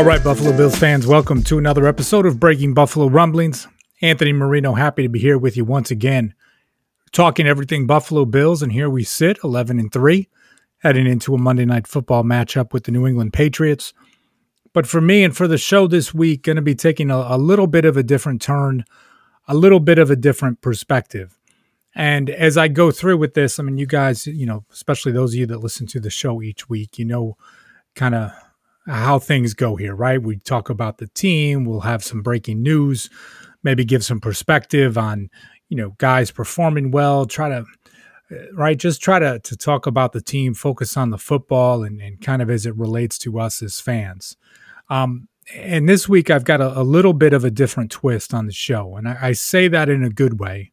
All right, Buffalo Bills fans, welcome to another episode of Breaking Buffalo Rumblings. Anthony Marino, happy to be here with you once again, talking everything Buffalo Bills. And here we sit, 11 and 3, heading into a Monday night football matchup with the New England Patriots. But for me and for the show this week, going to be taking a, a little bit of a different turn, a little bit of a different perspective. And as I go through with this, I mean, you guys, you know, especially those of you that listen to the show each week, you know, kind of how things go here, right? We talk about the team, we'll have some breaking news, maybe give some perspective on, you know, guys performing well, try to right just try to to talk about the team focus on the football and, and kind of as it relates to us as fans um, and this week i've got a, a, little bit of a different twist on the show and I, I, say that in a good way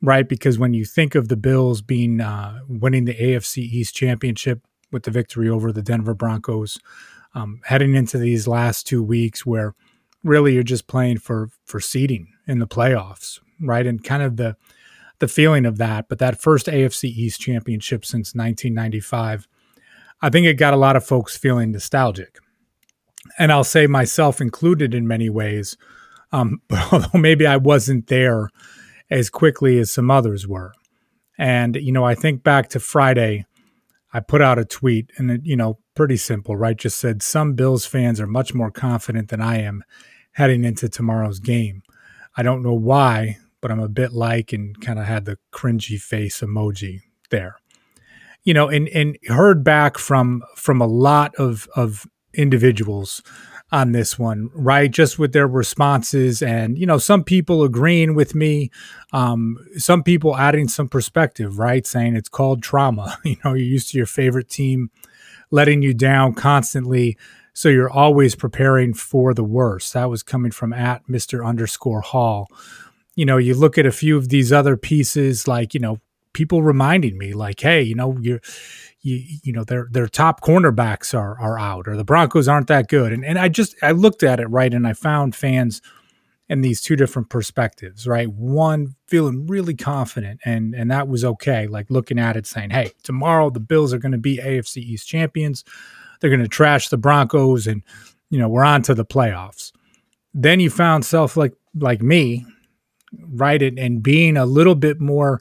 right because when you think of the bills being uh, winning the afc east championship with the victory over the denver broncos um, heading into these last two weeks where really you're just playing for for seeding in the playoffs, right? And kind of the the feeling of that. But that first AFC East championship since 1995, I think it got a lot of folks feeling nostalgic, and I'll say myself included in many ways. Um, although maybe I wasn't there as quickly as some others were. And you know, I think back to Friday I put out a tweet and it, you know, pretty simple, right? Just said some Bills fans are much more confident than I am heading into tomorrow's game. I don't know why, but I'm a bit like and kind of had the cringy face emoji there. You know, and and heard back from from a lot of of individuals on this one, right? Just with their responses, and you know, some people agreeing with me, um, some people adding some perspective, right? Saying it's called trauma. You know, you're used to your favorite team letting you down constantly, so you're always preparing for the worst. That was coming from at Mister Underscore Hall. You know, you look at a few of these other pieces, like you know, people reminding me, like, hey, you know, you're you, you know their their top cornerbacks are are out or the Broncos aren't that good. And and I just I looked at it right and I found fans in these two different perspectives, right? One feeling really confident and and that was okay, like looking at it saying, "Hey, tomorrow the Bills are going to be AFC East champions. They're going to trash the Broncos and you know, we're on to the playoffs." Then you found self like like me, right? And, and being a little bit more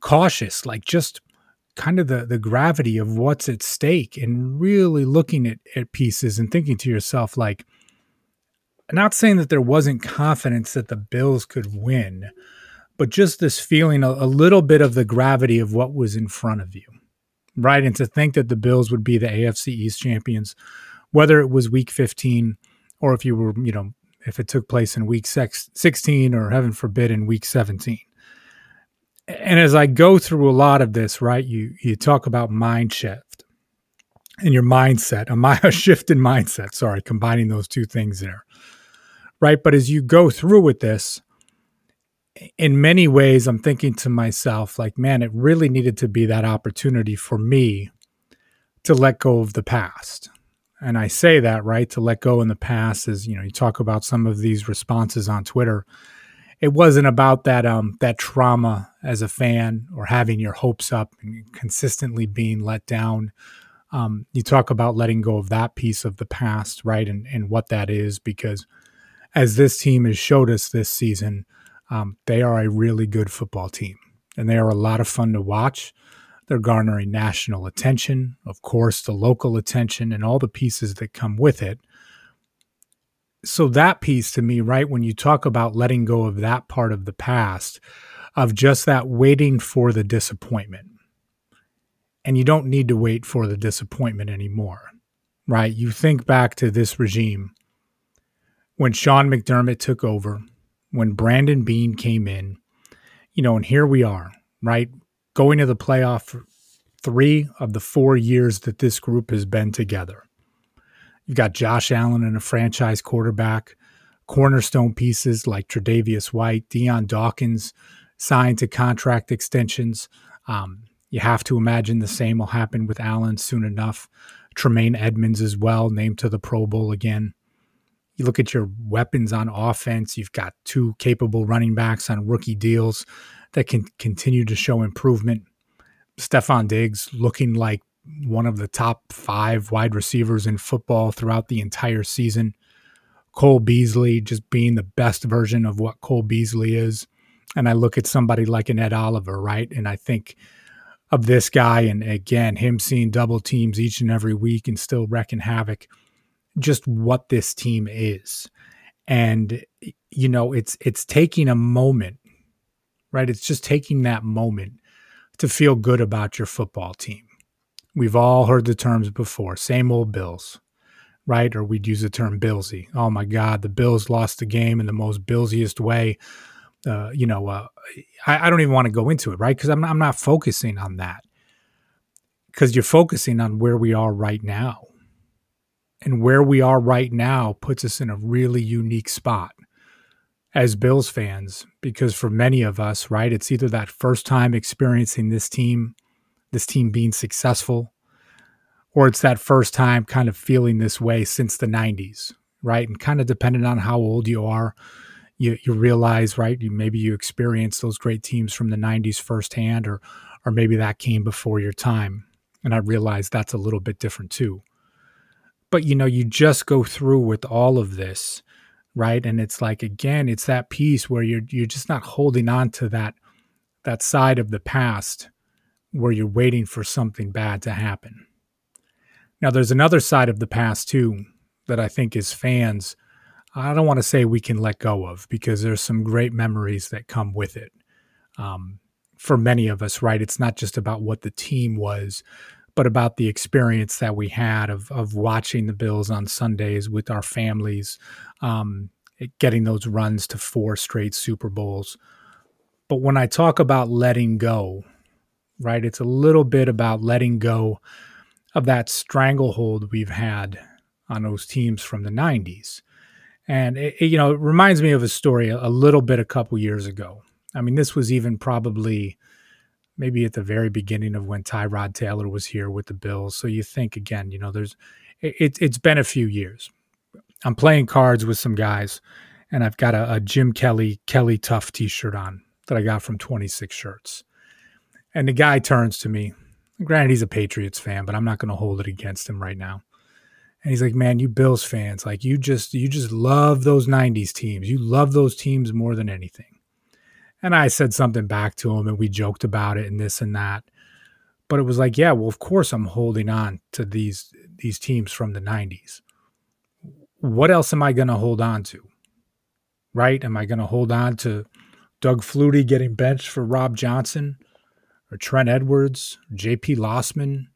cautious, like just kind of the the gravity of what's at stake and really looking at, at pieces and thinking to yourself like not saying that there wasn't confidence that the bills could win but just this feeling a, a little bit of the gravity of what was in front of you right and to think that the bills would be the afc east champions whether it was week 15 or if you were you know if it took place in week 16 or heaven forbid in week 17 and as I go through a lot of this, right, you you talk about mind shift and your mindset, a, my, a shift in mindset. Sorry, combining those two things there, right? But as you go through with this, in many ways, I'm thinking to myself, like, man, it really needed to be that opportunity for me to let go of the past. And I say that, right, to let go in the past is, you know, you talk about some of these responses on Twitter it wasn't about that um that trauma as a fan or having your hopes up and consistently being let down. Um, you talk about letting go of that piece of the past, right, and and what that is, because as this team has showed us this season, um, they are a really good football team, and they are a lot of fun to watch. They're garnering national attention, of course, the local attention, and all the pieces that come with it so that piece to me, right, when you talk about letting go of that part of the past, of just that waiting for the disappointment. And you don't need to wait for the disappointment anymore, right? You think back to this regime when Sean McDermott took over, when Brandon Beane came in, you know, and here we are, right? Going to the playoff three of the four years that this group has been together. You've got Josh Allen and a franchise quarterback, cornerstone pieces like Tre'Davious White, Dion Dawkins signed to contract extensions. Um, you have to imagine the same will happen with Allen soon enough. Tremaine Edmunds as well, named to the Pro Bowl again. You look at your weapons on offense, you've got two capable running backs on rookie deals that can continue to show improvement. Stefon Diggs looking like one of the top five wide receivers in football throughout the entire season. Cole Beasley just being the best version of what Cole Beasley is. And I look at somebody like an Ed Oliver, right? And I think of this guy, and again, him seeing double teams each and every week and still wrecking havoc just what this team is. And you know, it's it's taking a moment, right? It's just taking that moment to feel good about your football team. We've all heard the terms before, same old Bills, right? Or we'd use the term Billsy. Oh my God, the Bills lost the game in the most Billsiest way. Uh, you know, uh, I, I, don't even want to go into it, right? Because I'm, I'm not focusing on that. Because you're focusing on where we are right now and where we are right now puts us in a really unique spot as Bills fans because for many of us, right, it's either that first time experiencing this team, this team being successful, or it's that first time kind of feeling this way since the 90s, right? And kind of depending on how old you are, you, you realize, right, you maybe you experienced those great teams from the 90s firsthand or or maybe that came before your time. And I realize that's a little bit different too but you know you just go through with all of this right? And it's like again it's that piece where you're you're just not holding on to that that side of the past where you're waiting for something bad to happen. Now there's another side of the past too that i think as fans. I don't want to say we can let go of because there's some great memories that come with it. Um, for many of us right? It's not just about what the team was but about the experience that we had of of watching the Bills on Sundays with our families, um, getting those runs to four straight Super Bowls. But when I talk about letting go, right, it's a little bit about letting go of that stranglehold we've had on those teams from the 90s. And it, it, you know, it reminds me of a story a, a little bit a couple years ago. I mean, this was even probably maybe at the very beginning of when Tyrod Taylor was here with the Bills. So you think again, you know, there's it, it's been a few years. I'm playing cards with some guys, and I've got a, a Jim Kelly Kelly Tough T-shirt on that I got from 26 Shirts. And the guy turns to me. Granted, he's a Patriots fan, but I'm not going to hold it against him right now. And he's like, "Man, you Bills fans, like you just you just love those '90s teams. You love those teams more than anything." And I said something back to him and we joked about it and this and that. But it was like, yeah, well, of course I'm holding on to these these teams from the 90s. What else am I going to hold on to? Right? Am I going to hold on to Doug Flutie getting benched for Rob Johnson or Trent Edwards, JP Losman,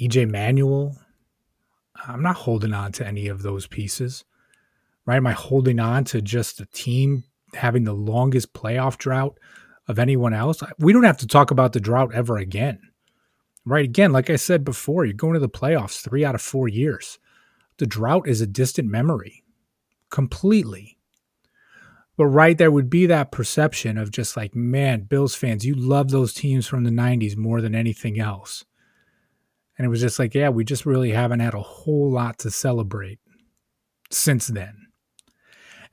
EJ Manuel? I'm not holding on to any of those pieces. Right? Am I holding on to just a team having the longest playoff drought of anyone else. We don't have to talk about the drought ever again. Right? Again, like I said before, you're going to the playoffs three out of four years. The drought is a distant memory completely. But right there would be that perception of just like, man, Bills fans, you love those teams from the 90s more than anything else. And it was just like, yeah, we just really haven't had a whole lot to celebrate since then.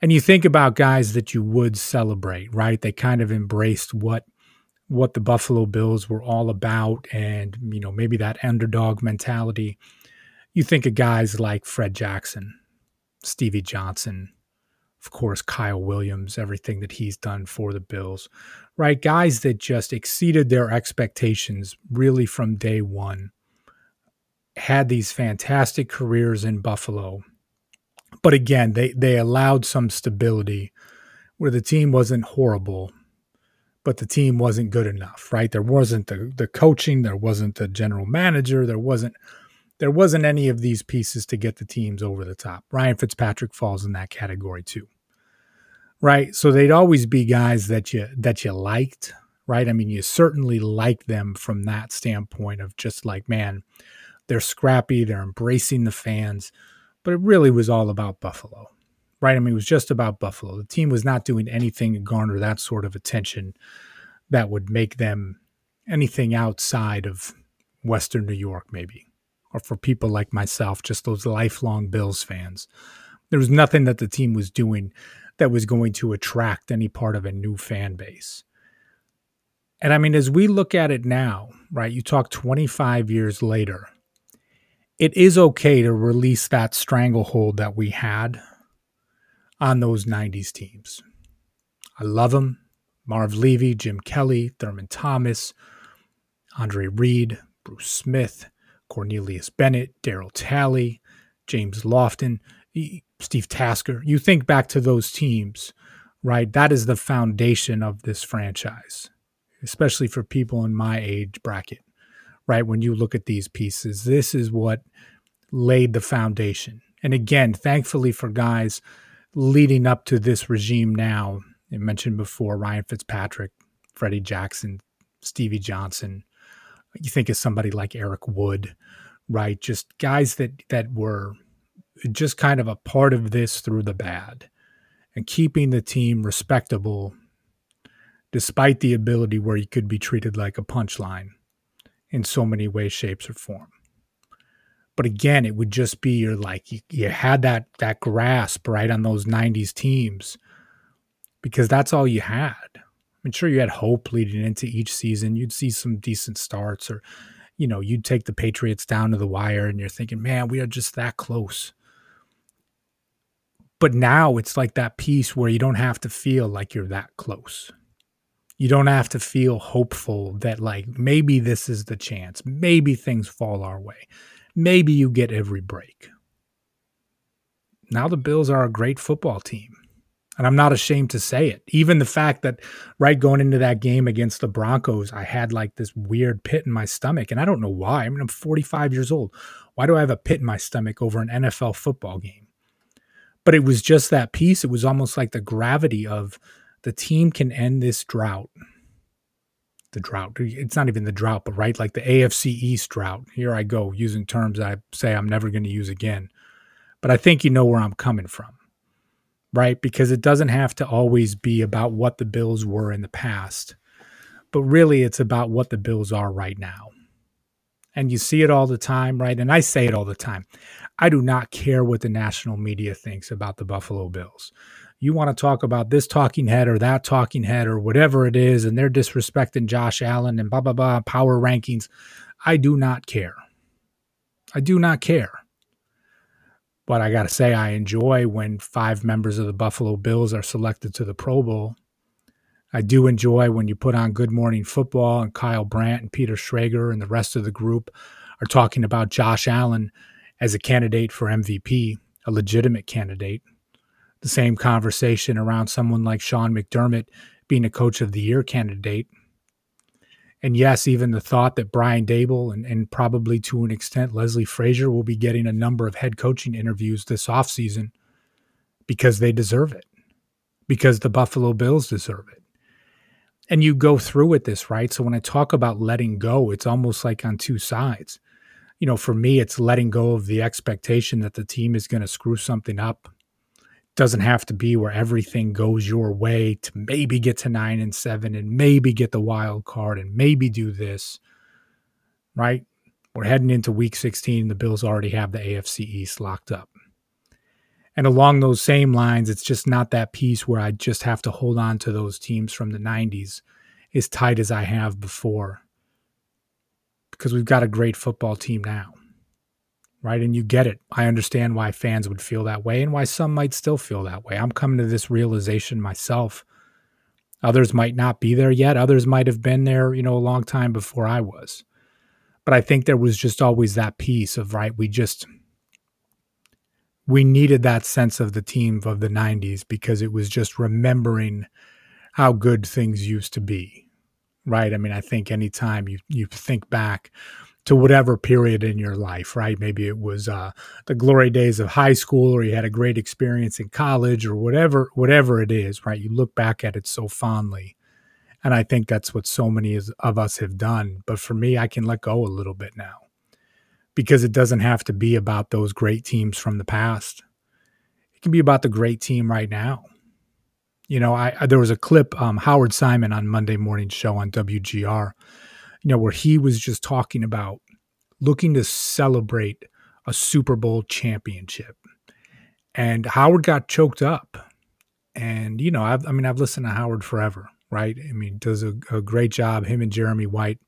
And you think about guys that you would celebrate, right? They kind of embraced what what the Buffalo Bills were all about and, you know, maybe that underdog mentality. You think of guys like Fred Jackson, Stevie Johnson, of course, Kyle Williams, everything that he's done for the Bills, right? Guys that just exceeded their expectations really from day one, had these fantastic careers in Buffalo, but again, they they allowed some stability where the team wasn't horrible, but the team wasn't good enough, right? There wasn't the the coaching, there wasn't the general manager, there wasn't there wasn't any of these pieces to get the teams over the top. Ryan Fitzpatrick falls in that category too. Right? So they'd always be guys that you that you liked, right? I mean, you certainly like them from that standpoint of just like, man, they're scrappy, they're embracing the fans but it really was all about Buffalo, right? I mean, it was just about Buffalo. The team was not doing anything to garner that sort of attention that would make them anything outside of Western New York, maybe, or for people like myself, just those lifelong Bills fans. There was nothing that the team was doing that was going to attract any part of a new fan base. And I mean, as we look at it now, right, you talk 25 years later, it is okay to release that stranglehold that we had on those 90s teams. I love them. Marv Levy, Jim Kelly, Thurman Thomas, Andre Reed, Bruce Smith, Cornelius Bennett, Darryl Talley, James Lofton, Steve Tasker. You think back to those teams, right? That is the foundation of this franchise, especially for people in my age bracket, right? When you look at these pieces, this is what laid the foundation. And again, thankfully for guys leading up to this regime now, I mentioned before Ryan Fitzpatrick, Freddie Jackson, Stevie Johnson. You think of somebody like Eric Wood, right? Just guys that that were just kind of a part of this through the bad and keeping the team respectable despite the ability where you could be treated like a punchline in so many ways, shapes, or form. But again, it would just be you're like you, you had that that grasp right on those 90s teams because that's all you had. I'm sure you had hope leading into each season. You'd see some decent starts, or you know, you'd take the Patriots down to the wire, and you're thinking, man, we are just that close. But now it's like that piece where you don't have to feel like you're that close. You don't have to feel hopeful that, like, maybe this is the chance. Maybe things fall our way. Maybe you get every break. Now the Bills are a great football team. And I'm not ashamed to say it. Even the fact that, right, going into that game against the Broncos, I had like this weird pit in my stomach. And I don't know why. I mean, I'm 45 years old. Why do I have a pit in my stomach over an NFL football game? But it was just that piece. It was almost like the gravity of the team can end this drought. The drought. It's not even the drought, but right, like the AFC East drought. Here I go using terms I say I'm never going to use again. But I think you know where I'm coming from, right? Because it doesn't have to always be about what the Bills were in the past, but really it's about what the Bills are right now. And you see it all the time, right? And I say it all the time. I do not care what the national media thinks about the Buffalo Bills. You want to talk about this talking head or that talking head or whatever it is, and they're disrespecting Josh Allen and blah, blah, blah, power rankings. I do not care. I do not care. But I got to say, I enjoy when five members of the Buffalo Bills are selected to the Pro Bowl. I do enjoy when you put on Good Morning Football and Kyle Brandt and Peter Schrager and the rest of the group are talking about Josh Allen as a candidate for MVP, a legitimate candidate. The same conversation around someone like Sean McDermott being a coach of the year candidate. And yes, even the thought that Brian Daboll and, and probably to an extent Leslie Frazier will be getting a number of head coaching interviews this offseason because they deserve it, because the Buffalo Bills deserve it. And you go through with this, right? So when I talk about letting go, it's almost like on two sides you know, for me, it's letting go of the expectation that the team is going to screw something up. Doesn't have to be where everything goes your way to maybe get to nine and seven and maybe get the wild card and maybe do this. Right? We're heading into week 16. The Bills already have the AFC East locked up. And along those same lines, it's just not that piece where I just have to hold on to those teams from the 90s as tight as I have before because we've got a great football team now. Right. And you get it. I understand why fans would feel that way and why some might still feel that way. I'm coming to this realization myself. Others might not be there yet. Others might have been there, you know, a long time before I was. But I think there was just always that piece of, right, we just, we needed that sense of the team of the 90s because it was just remembering how good things used to be right? I mean, I think anytime you you think back to whatever period in your life, right? Maybe it was uh, the glory days of high school, or you had a great experience in college, or whatever whatever it is, right? You look back at it so fondly, and I think that's what so many of us have done. But for me, I can let go a little bit now because it doesn't have to be about those great teams from the past. It can be about the great team right now. You know, I, there was a clip um, Howard Simon on Monday morning show on WGR, you know, where he was just talking about looking to celebrate a Super Bowl championship, and Howard got choked up. And you know, I've, I mean, I've listened to Howard forever, right? I mean, does a, a great job. Him and Jeremy White.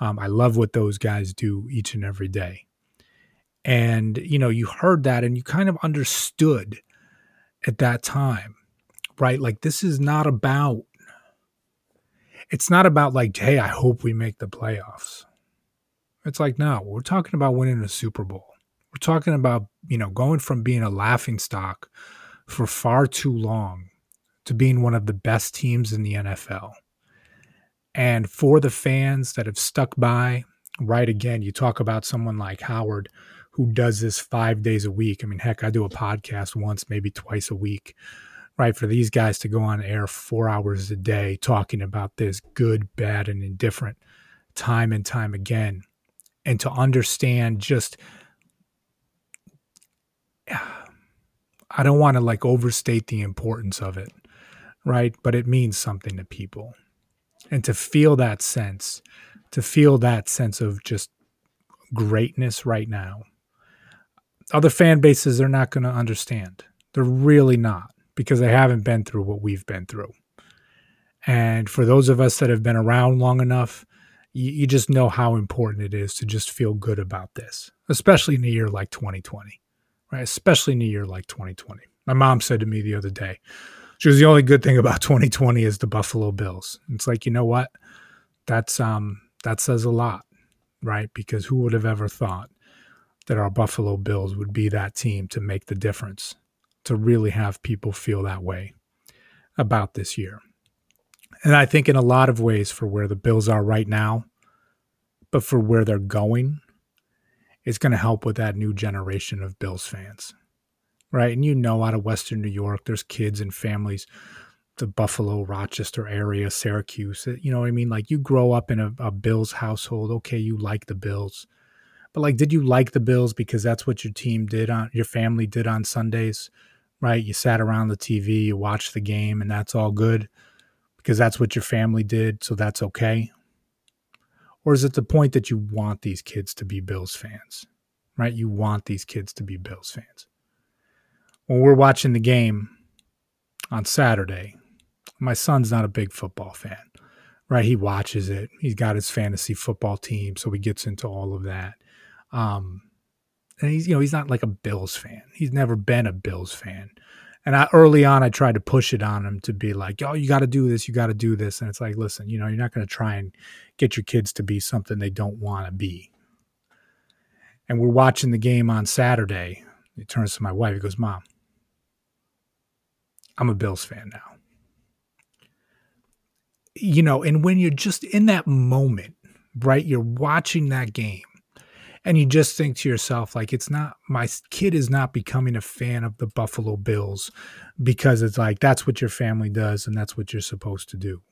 Um, I love what those guys do each and every day. And, you know, you heard that and you kind of understood at that time, right? Like, this is not about, it's not about like, hey, I hope we make the playoffs. It's like, no, we're talking about winning a Super Bowl. We're talking about, you know, going from being a laughing stock for far too long to being one of the best teams in the NFL. And for the fans that have stuck by, right again, you talk about someone like Howard who does this five days a week. I mean, heck, I do a podcast once, maybe twice a week, right? For these guys to go on air four hours a day talking about this good, bad, and indifferent time and time again, and to understand just, I don't want to like overstate the importance of it, right? But it means something to people. And to feel that sense, to feel that sense of just greatness right now other fan bases are not going to understand. They're really not because they haven't been through what we've been through. And for those of us that have been around long enough, you, you, just know how important it is to just feel good about this, especially in a year like 2020, right? Especially in a year like 2020. My mom said to me the other day, she was the only good thing about 2020 is the Buffalo Bills. It's like, you know what? That's um that says a lot, right? Because who would have ever thought that our Buffalo Bills would be that team to make the difference, to really have people feel that way about this year. And I think in a lot of ways for where the Bills are right now, but for where they're going, it's going to help with that new generation of Bills fans. Right. And you know, out of Western New York, there's kids and families, the Buffalo, Rochester area, Syracuse. You know what I mean? Like you grow up in a, a Bills household. Okay, you like the Bills but like, did you like the Bills because that's what your team did on your family did on Sundays, right? You sat around the TV, you watched the game, and that's all good because that's what your family did, so that's okay. Or is it the point that you want these kids to be Bills fans, right? You want these kids to be Bills fans. When we're watching the game on Saturday, my son's not a big football fan, right? He watches it. He's got his fantasy football team, so he gets into all of that. Um, and he's you know he's not like a Bills fan. He's never been a Bills fan. And I, early on, I tried to push it on him to be like, "Oh, you got to do this. You got to do this." And it's like, listen, you know, you're not going to try and get your kids to be something they don't want to be. And we're watching the game on Saturday. He turns to my wife. He goes, "Mom, I'm a Bills fan now." You know, and when you're just in that moment, right? You're watching that game and you just think to yourself like it's not my kid is not becoming a fan of the buffalo bills because it's like that's what your family does and that's what you're supposed to do.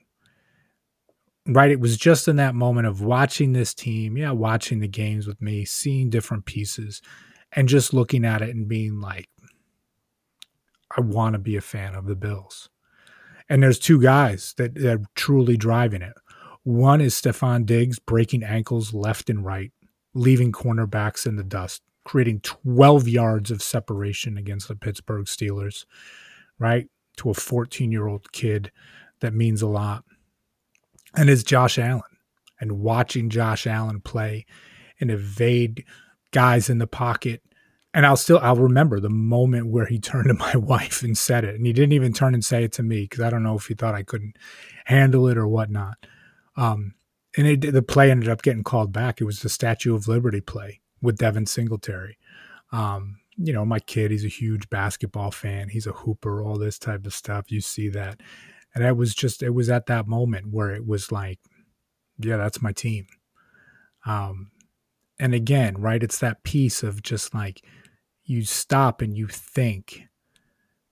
Right? It was just in that moment of watching this team yeah watching the games with me seeing different pieces and just looking at it and being like i want to be a fan of the bills. And there's two guys that, that are truly driving it. One is stefon diggs breaking ankles left and right leaving cornerbacks in the dust, creating 12 yards of separation against the Pittsburgh Steelers, right? To a 14 year old kid, that means a lot. And it's Josh Allen. And watching Josh Allen play and evade guys in the pocket. And I'll still I'll remember the moment where he turned to my wife and said it. And he didn't even turn and say it to me because I don't know if he thought I couldn't handle it or whatnot. Um, and it, the play ended up getting called back. It was the Statue of Liberty play with Devin Singletary. Um, you know, my kid, he's a huge basketball fan. He's a hooper, all this type of stuff. You see that. And it was just, it was at that moment where it was like, yeah, that's my team. Um, and again, right, it's that piece of just like you stop and you think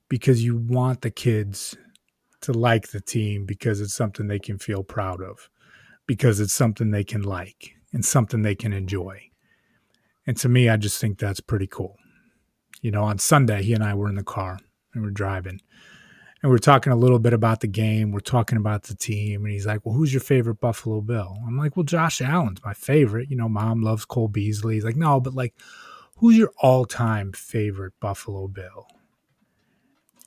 because you want the kids to like the team because it's something they can feel proud of because it's something they can like and something they can enjoy. And to me, I just think that's pretty cool. you know, on Sunday, he and I were in the car and we're driving and we're talking a little bit about the game. We're talking about the team, and he's like, "Well, who's your favorite Buffalo Bill?" I'm like, "Well, Josh Allen's my favorite. You know, mom loves Cole Beasley." He's like, "No, but like, who's your all-time favorite Buffalo Bill?"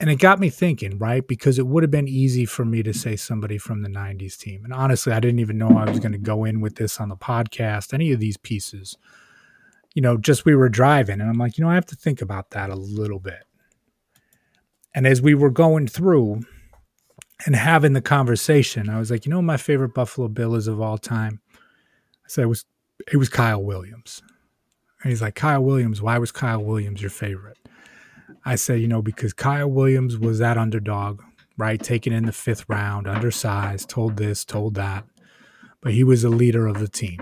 And it got me thinking, right? Because it would have been easy for me to say somebody from the 90s team. And honestly, I didn't even know I was going to go in with this on the podcast, any of these pieces. You know, just we were driving, and I'm like, you know, I have to think about that a little bit. And as we were going through and having the conversation, I was like, you know, my favorite Buffalo Bill is of all time. I said it was it was Kyle Williams. And he's like, Kyle Williams, why was Kyle Williams your favorite? I said, you know, because Kyle Williams was that underdog, right? Taken in the fifth round, undersized, told this, told that. But he was a leader of the team.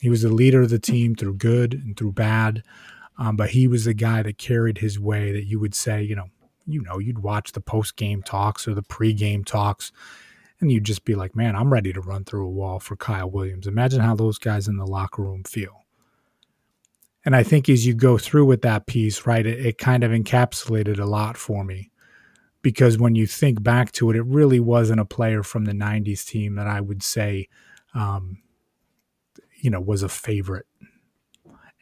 He was a leader of the team through good and through bad. Um, but he was the guy that carried his way that you would say, you know, you know, you'd watch the post game talks or the pre game talks, and you'd just be like, man, I'm ready to run through a wall for Kyle Williams. Imagine how those guys in the locker room feel. And I think as you go through with that piece, right, it, it kind of encapsulated a lot for me because when you think back to it, it really wasn't a player from the 90s team that I would say, um, you know, was a favorite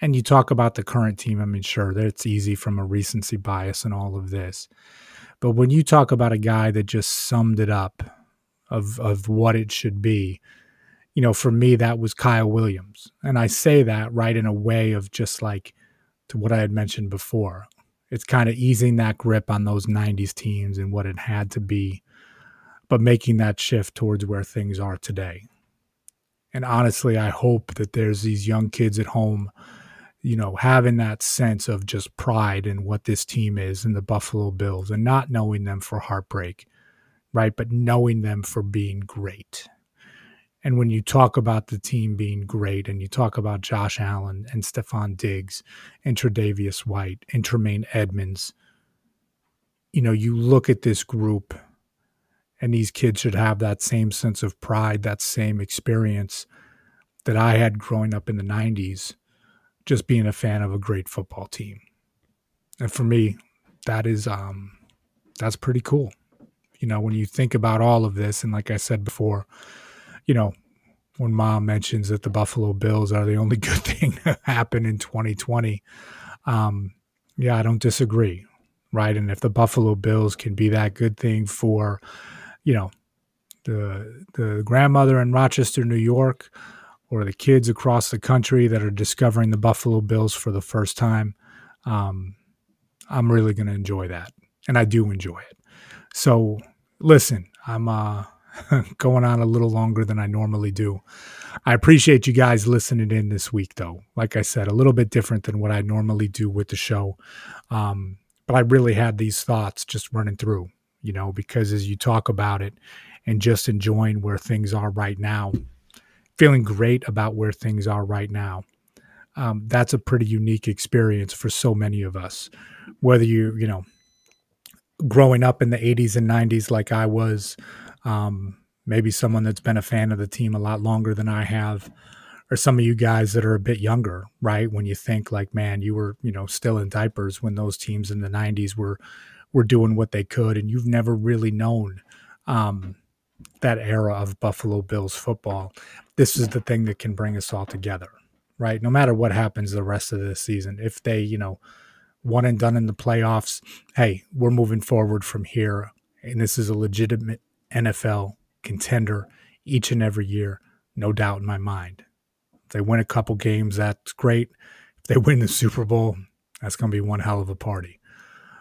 and you talk about the current team, I mean, sure, it's easy from a recency bias and all of this. But when you talk about a guy that just summed it up of of what it should be, you know, for me that was Kyle Williams. And I say that right in a way of just like to what I had mentioned before. It's kind of easing that grip on those 90s teams and what it had to be, but making that shift towards where things are today. And honestly, I hope that there's these young kids at home you know, having that sense of just pride in what this team is and the Buffalo Bills and not knowing them for heartbreak, right? But knowing them for being great. And when you talk about the team being great and you talk about Josh Allen and Stefon Diggs and Tre'Davious White and Tremaine Edmunds, you know, you look at this group and these kids should have that same sense of pride, that same experience that I had growing up in the 90s just being a fan of a great football team. And for me, that is um that's pretty cool. You know, when you think about all of this and like I said before, you know, when mom mentions that the Buffalo Bills are the only good thing that happened in 2020, um yeah, I don't disagree. Right? And if the Buffalo Bills can be that good thing for, you know, the the grandmother in Rochester, New York, or the kids across the country that are discovering the Buffalo Bills for the first time, um, I'm really going to enjoy that. And I do enjoy it. So, listen, I'm uh, going on a little longer than I normally do. I appreciate you guys listening in this week, though. Like I said, a little bit different than what I normally do with the show. Um, but I really had these thoughts just running through, you know, because as you talk about it and just enjoying where things are right now, feeling great about where things are right now. Um, that's a pretty unique experience for so many of us. Whether you, you know, growing up in the 80s and 90s like I was, um, maybe someone that's been a fan of the team a lot longer than I have, or some of you guys that are a bit younger, right? When you think like, man, you were, you know, still in diapers when those teams in the 90s were were doing what they could, and you've never really known um, that era of Buffalo Bills football this is the thing that can bring us all together, right? No matter what happens the rest of this season, if they, you know, one and done in the playoffs, hey, we're moving forward from here. And this is a legitimate NFL contender each and every year, no doubt in my mind. If they win a couple games, that's great. If they win the Super Bowl, that's going to be one hell of a party.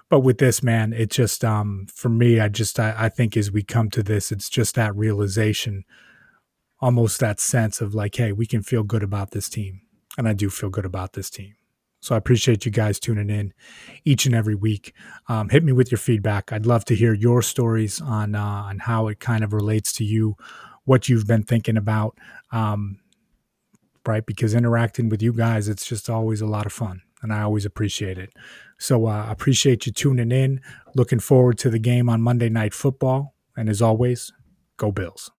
But with this, man, it just, um, for me, I just, I, I think as we come to this, it's just that realization almost that sense of like, hey, we can feel good about this team. And I do feel good about this team. So I appreciate you guys tuning in each and every week. Um, hit me with your feedback. I'd love to hear your stories on uh, on how it kind of relates to you, what you've been thinking about, um, right? Because interacting with you guys, it's just always a lot of fun, and I always appreciate it. So I uh, appreciate you tuning in. Looking forward to the game on Monday Night Football, and as always, go Bills.